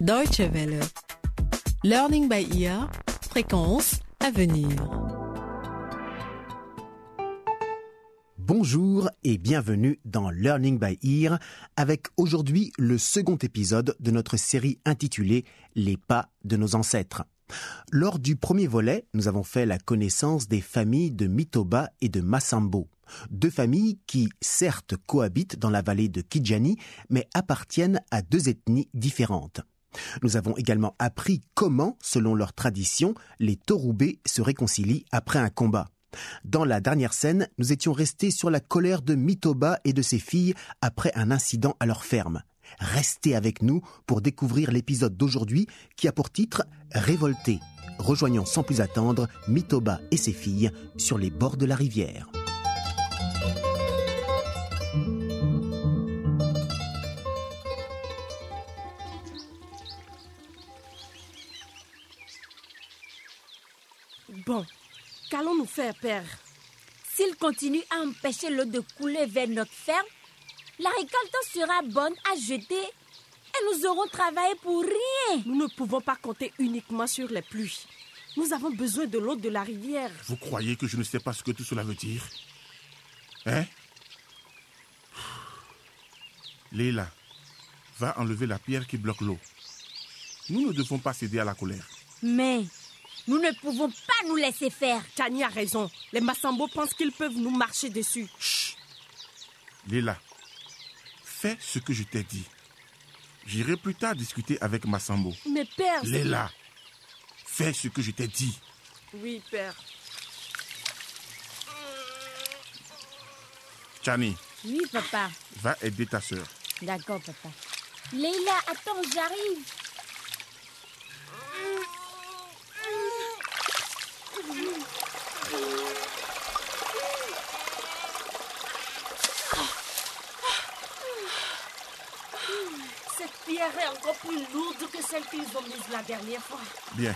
Deutsche Welle. Learning by ear. Fréquence à venir. Bonjour et bienvenue dans Learning by Ear avec aujourd'hui le second épisode de notre série intitulée Les pas de nos ancêtres. Lors du premier volet, nous avons fait la connaissance des familles de Mitoba et de Masambo, deux familles qui, certes, cohabitent dans la vallée de Kijani, mais appartiennent à deux ethnies différentes. Nous avons également appris comment, selon leur tradition, les Torubés se réconcilient après un combat. Dans la dernière scène, nous étions restés sur la colère de Mitoba et de ses filles après un incident à leur ferme. Restez avec nous pour découvrir l'épisode d'aujourd'hui qui a pour titre Révolté. Rejoignons sans plus attendre Mitoba et ses filles sur les bords de la rivière. Faire, père S'il continue à empêcher l'eau de couler vers notre ferme, la récolte sera bonne à jeter et nous aurons travaillé pour rien. Nous ne pouvons pas compter uniquement sur les pluies. Nous avons besoin de l'eau de la rivière. Vous croyez que je ne sais pas ce que tout cela veut dire? Hein? Léla, va enlever la pierre qui bloque l'eau. Nous ne devons pas céder à la colère. Mais nous ne pouvons pas nous laisser faire. Tani a raison. Les Massambo pensent qu'ils peuvent nous marcher dessus. Chut Léla, fais ce que je t'ai dit. J'irai plus tard discuter avec Massambo. Mais père... Léla, fais ce que je t'ai dit. Oui, père. Chani, Oui, papa. va aider ta sœur. D'accord, papa. Leila, attends, j'arrive. Cette pierre est encore plus lourde que celle qu'ils ont mise la dernière fois. Bien.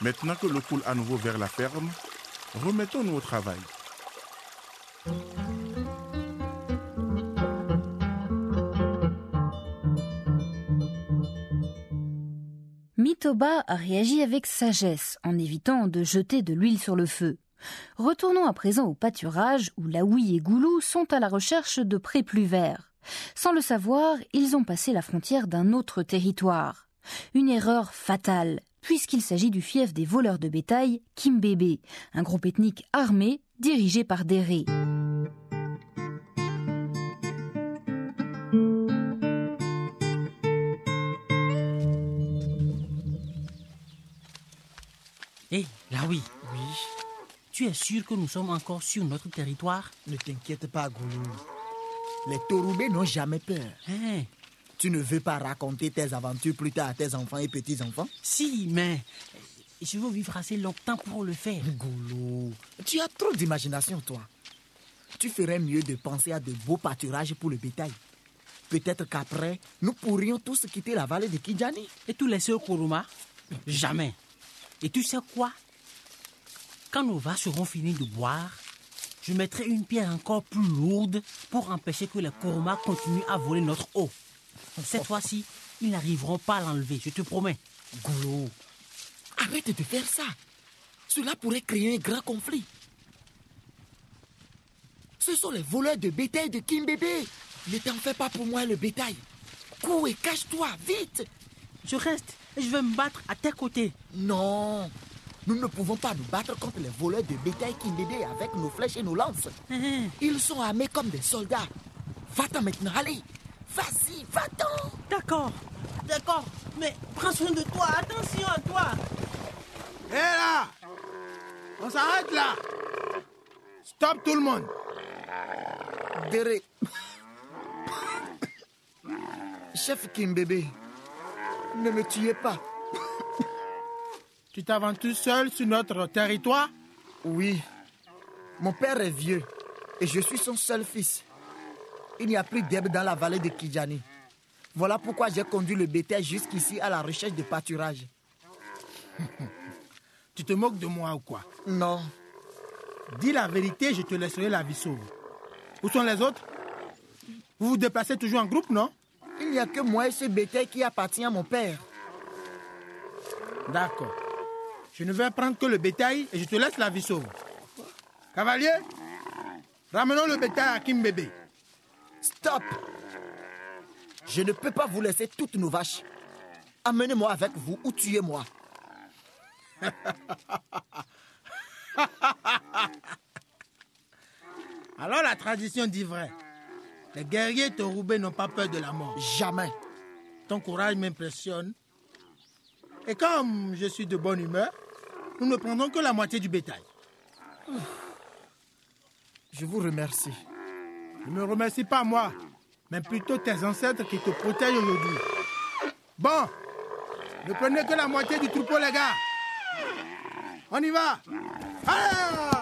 Maintenant que l'eau coule à nouveau vers la ferme, remettons-nous au travail. Mitoba a réagi avec sagesse en évitant de jeter de l'huile sur le feu. Retournons à présent au pâturage où Laoui et Goulou sont à la recherche de prés plus verts. Sans le savoir, ils ont passé la frontière d'un autre territoire. Une erreur fatale, puisqu'il s'agit du fief des voleurs de bétail Kimbébé, un groupe ethnique armé dirigé par Déré. Hé, là oui. Oui. Tu es sûr que nous sommes encore sur notre territoire? Ne t'inquiète pas, Goulou. Les Torubés n'ont jamais peur. Hein? Tu ne veux pas raconter tes aventures plus tard à tes enfants et petits-enfants? Si, mais je veux vivre assez longtemps pour le faire. Goulou, tu as trop d'imagination, toi. Tu ferais mieux de penser à de beaux pâturages pour le bétail. Peut-être qu'après, nous pourrions tous quitter la vallée de Kijani. Et tout laisser au Kuruma? Jamais. Et tu sais quoi? Quand nos vaches seront finies de boire, je mettrai une pierre encore plus lourde pour empêcher que les Kuruma continuent à voler notre eau. Cette fois-ci, ils n'arriveront pas à l'enlever, je te promets. Goulou, arrête de faire ça. Cela pourrait créer un grand conflit. Ce sont les voleurs de bétail de Kimbébé. Ne t'en fais pas pour moi le bétail. Cours et cache-toi, vite. Je reste et je vais me battre à tes côtés. Non, nous ne pouvons pas nous battre contre les voleurs de bétail Kimbébé avec nos flèches et nos lances. Hein, Ils sont armés comme des soldats. Va-t'en maintenant, allez. Vas-y, va-t'en. D'accord, d'accord, mais prends soin de toi, attention à toi. Hé là On s'arrête là Stop tout le monde Déré. Chef Kimbébé, ne me tuez pas. Tu t'aventures seul sur notre territoire? Oui, mon père est vieux et je suis son seul fils. Il n'y a plus d'herbe dans la vallée de Kijani. Voilà pourquoi j'ai conduit le bétail jusqu'ici à la recherche de pâturage. Tu te moques de moi ou quoi? Non, Dis la vérité, je te laisserai la vie sauve. Où sont les autres? Vous vous déplacez toujours en groupe, non? Il n'y a que moi et ce bétail qui appartient à mon père. D'accord. Je ne vais prendre que le bétail et je te laisse la vie sauve. Cavalier, ramenons le bétail à Kimbébé. Stop Je ne peux pas vous laisser toutes nos vaches. Amenez-moi avec vous ou tuez-moi. Alors la tradition dit vrai. Les guerriers Torubé n'ont pas peur de la mort. Jamais. Ton courage m'impressionne. Et comme je suis de bonne humeur, nous ne prendrons que la moitié du bétail. Je vous remercie. Ne me remercie pas moi, mais plutôt tes ancêtres qui te protègent aujourd'hui. Bon, ne prenez que la moitié du troupeau, les gars. On y va. Allez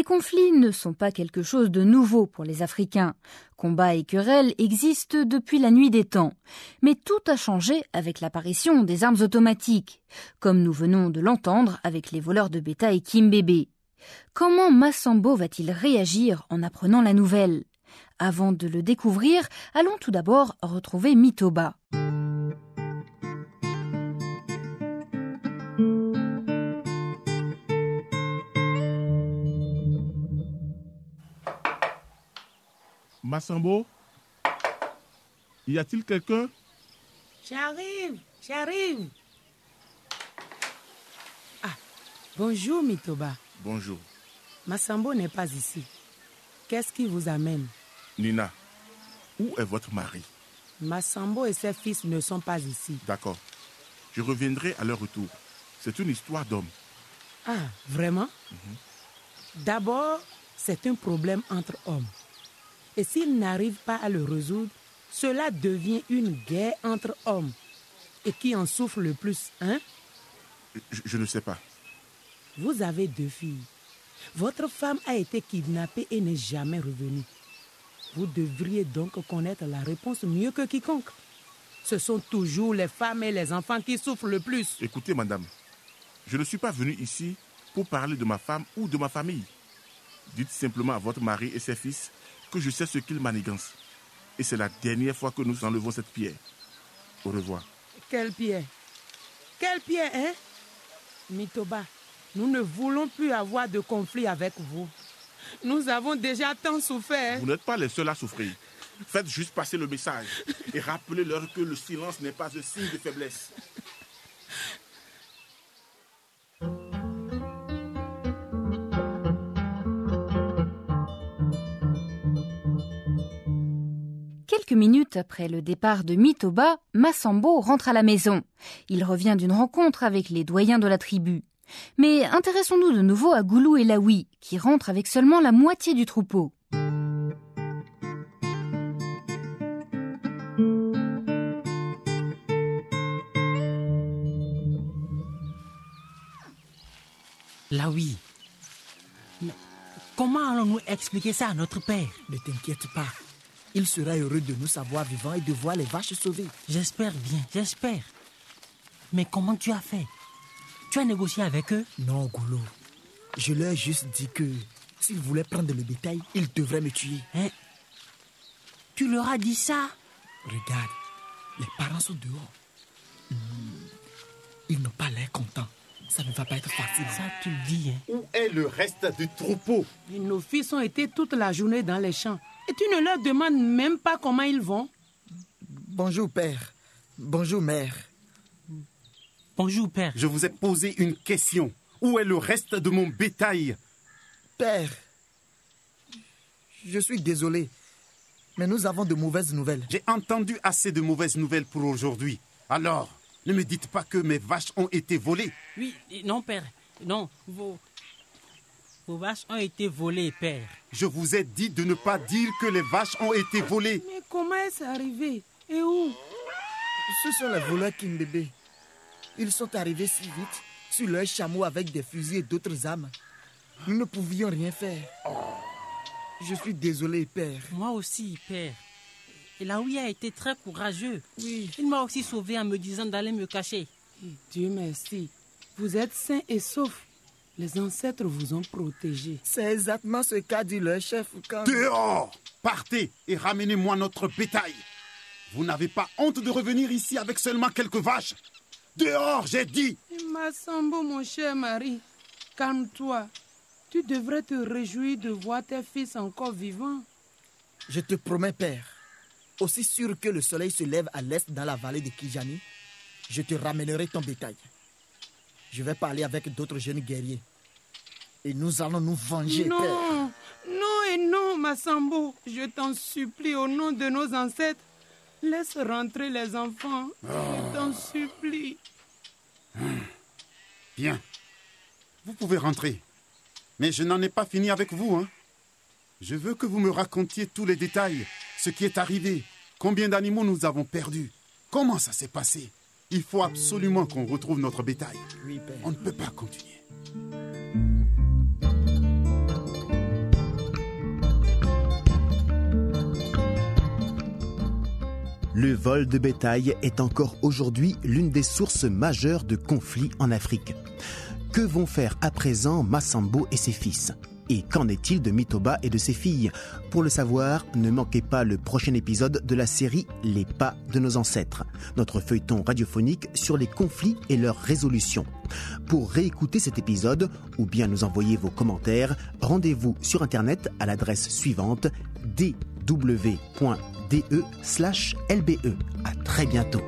Les conflits ne sont pas quelque chose de nouveau pour les Africains. Combats et querelles existent depuis la nuit des temps. Mais tout a changé avec l'apparition des armes automatiques, comme nous venons de l'entendre avec les voleurs de bétail Kimbébé. Comment Massambo va-t-il réagir en apprenant la nouvelle? Avant de le découvrir, allons tout d'abord retrouver Mitoba. Massambo Y a-t-il quelqu'un? J'arrive, j'arrive. Ah, bonjour Mitoba. Bonjour. Massambo n'est pas ici. Qu'est-ce qui vous amène? Nina, où est votre mari? Massambo et ses fils ne sont pas ici. D'accord. Je reviendrai à leur retour. C'est une histoire d'homme. Ah, vraiment? D'abord, c'est un problème entre hommes. Et s'ils n'arrivent pas à le résoudre, cela devient une guerre entre hommes. Et qui en souffre le plus, hein? Je, je ne sais pas. Vous avez deux filles. Votre femme a été kidnappée et n'est jamais revenue. Vous devriez donc connaître la réponse mieux que quiconque. Ce sont toujours les femmes et les enfants qui souffrent le plus. Écoutez, madame, je ne suis pas venu ici pour parler de ma femme ou de ma famille. Dites simplement à votre mari et ses fils que je sais ce qu'ils manigancent. Et c'est la dernière fois que nous enlevons cette pierre. Au revoir. Quelle pierre? Quelle pierre, hein? Mitoba, nous ne voulons plus avoir de conflit avec vous. Nous avons déjà tant souffert. Vous n'êtes pas les seuls à souffrir. Faites juste passer le message et rappelez-leur que le silence n'est pas un signe de faiblesse. Quelques minutes après le départ de Mitoba, Massambo rentre à la maison. Il revient d'une rencontre avec les doyens de la tribu. Mais intéressons-nous de nouveau à Goulou et Laoui, qui rentrent avec seulement la moitié du troupeau. Là oui. Mais comment allons-nous expliquer ça à notre père? Ne t'inquiète pas. Il sera heureux de nous savoir vivants et de voir les vaches sauvées. J'espère bien, j'espère. Mais comment tu as fait? Tu as négocié avec eux? Non, Goulot. Je leur ai juste dit que s'ils voulaient prendre le bétail, ils devraient me tuer. Hein? Tu leur as dit ça? Regarde, les parents sont dehors. Hmm, Ils n'ont pas l'air contents. Ça ne va pas être facile. Ça, tu le dis, hein Où est le reste du troupeau Et nos fils ont été toute la journée dans les champs. Et tu ne leur demandes même pas comment ils vont. Bonjour, père. Bonjour, mère. Bonjour, père. Je vous ai posé une question. Où est le reste de mon bétail? Père, je suis désolé, mais nous avons de mauvaises nouvelles. J'ai entendu assez de mauvaises nouvelles pour aujourd'hui. Alors, ne me dites pas que mes vaches ont été volées. Oui, non, père. Non, vos, vos vaches ont été volées, père. Je vous ai dit de ne pas dire que les vaches ont été volées. Mais comment est-ce arrivé? Et où? Ce sont les voleurs Kimbébé. Ils sont arrivés si vite sur leurs chameaux avec des fusils et d'autres armes. Nous ne pouvions rien faire. Je suis désolé, père. Moi aussi, père. Et Laoui a été très courageux. Oui. Il m'a aussi sauvé en me disant d'aller me cacher. Dieu merci. Vous êtes sains et saufs. Les ancêtres vous ont protégés. C'est exactement ce qu'a dit le chef quand... Dehors Partez et ramenez-moi notre bétail. Vous n'avez pas honte de revenir ici avec seulement quelques vaches? Dehors, j'ai dit Massambo, mon cher mari, calme-toi. Tu devrais te réjouir de voir tes fils encore vivants. Je te promets, père, aussi sûr que le soleil se lève à l'est dans la vallée de Kijani, je te ramènerai ton bétail. Je vais parler avec d'autres jeunes guerriers. Et nous allons nous venger, non, père. Non et non, Massambo. Je t'en supplie au nom de nos ancêtres. Laisse rentrer les enfants. Je t'en supplie. Bien. Vous pouvez rentrer. Mais je n'en ai pas fini avec vous, hein. Je veux que vous me racontiez tous les détails, ce qui est arrivé, combien d'animaux nous avons perdus, comment ça s'est passé. Il faut absolument qu'on retrouve notre bétail. Oui, père. On ne peut pas continuer. Le vol de bétail est encore aujourd'hui l'une des sources majeures de conflits en Afrique. Que vont faire à présent Massambo et ses fils? Et qu'en est-il de Mitoba et de ses filles? Pour le savoir, ne manquez pas le prochain épisode de la série Les pas de nos ancêtres, notre feuilleton radiophonique sur les conflits et leur résolution. Pour réécouter cet épisode ou bien nous envoyer vos commentaires, rendez-vous sur internet à l'adresse suivante dw.de/lbe. À très bientôt.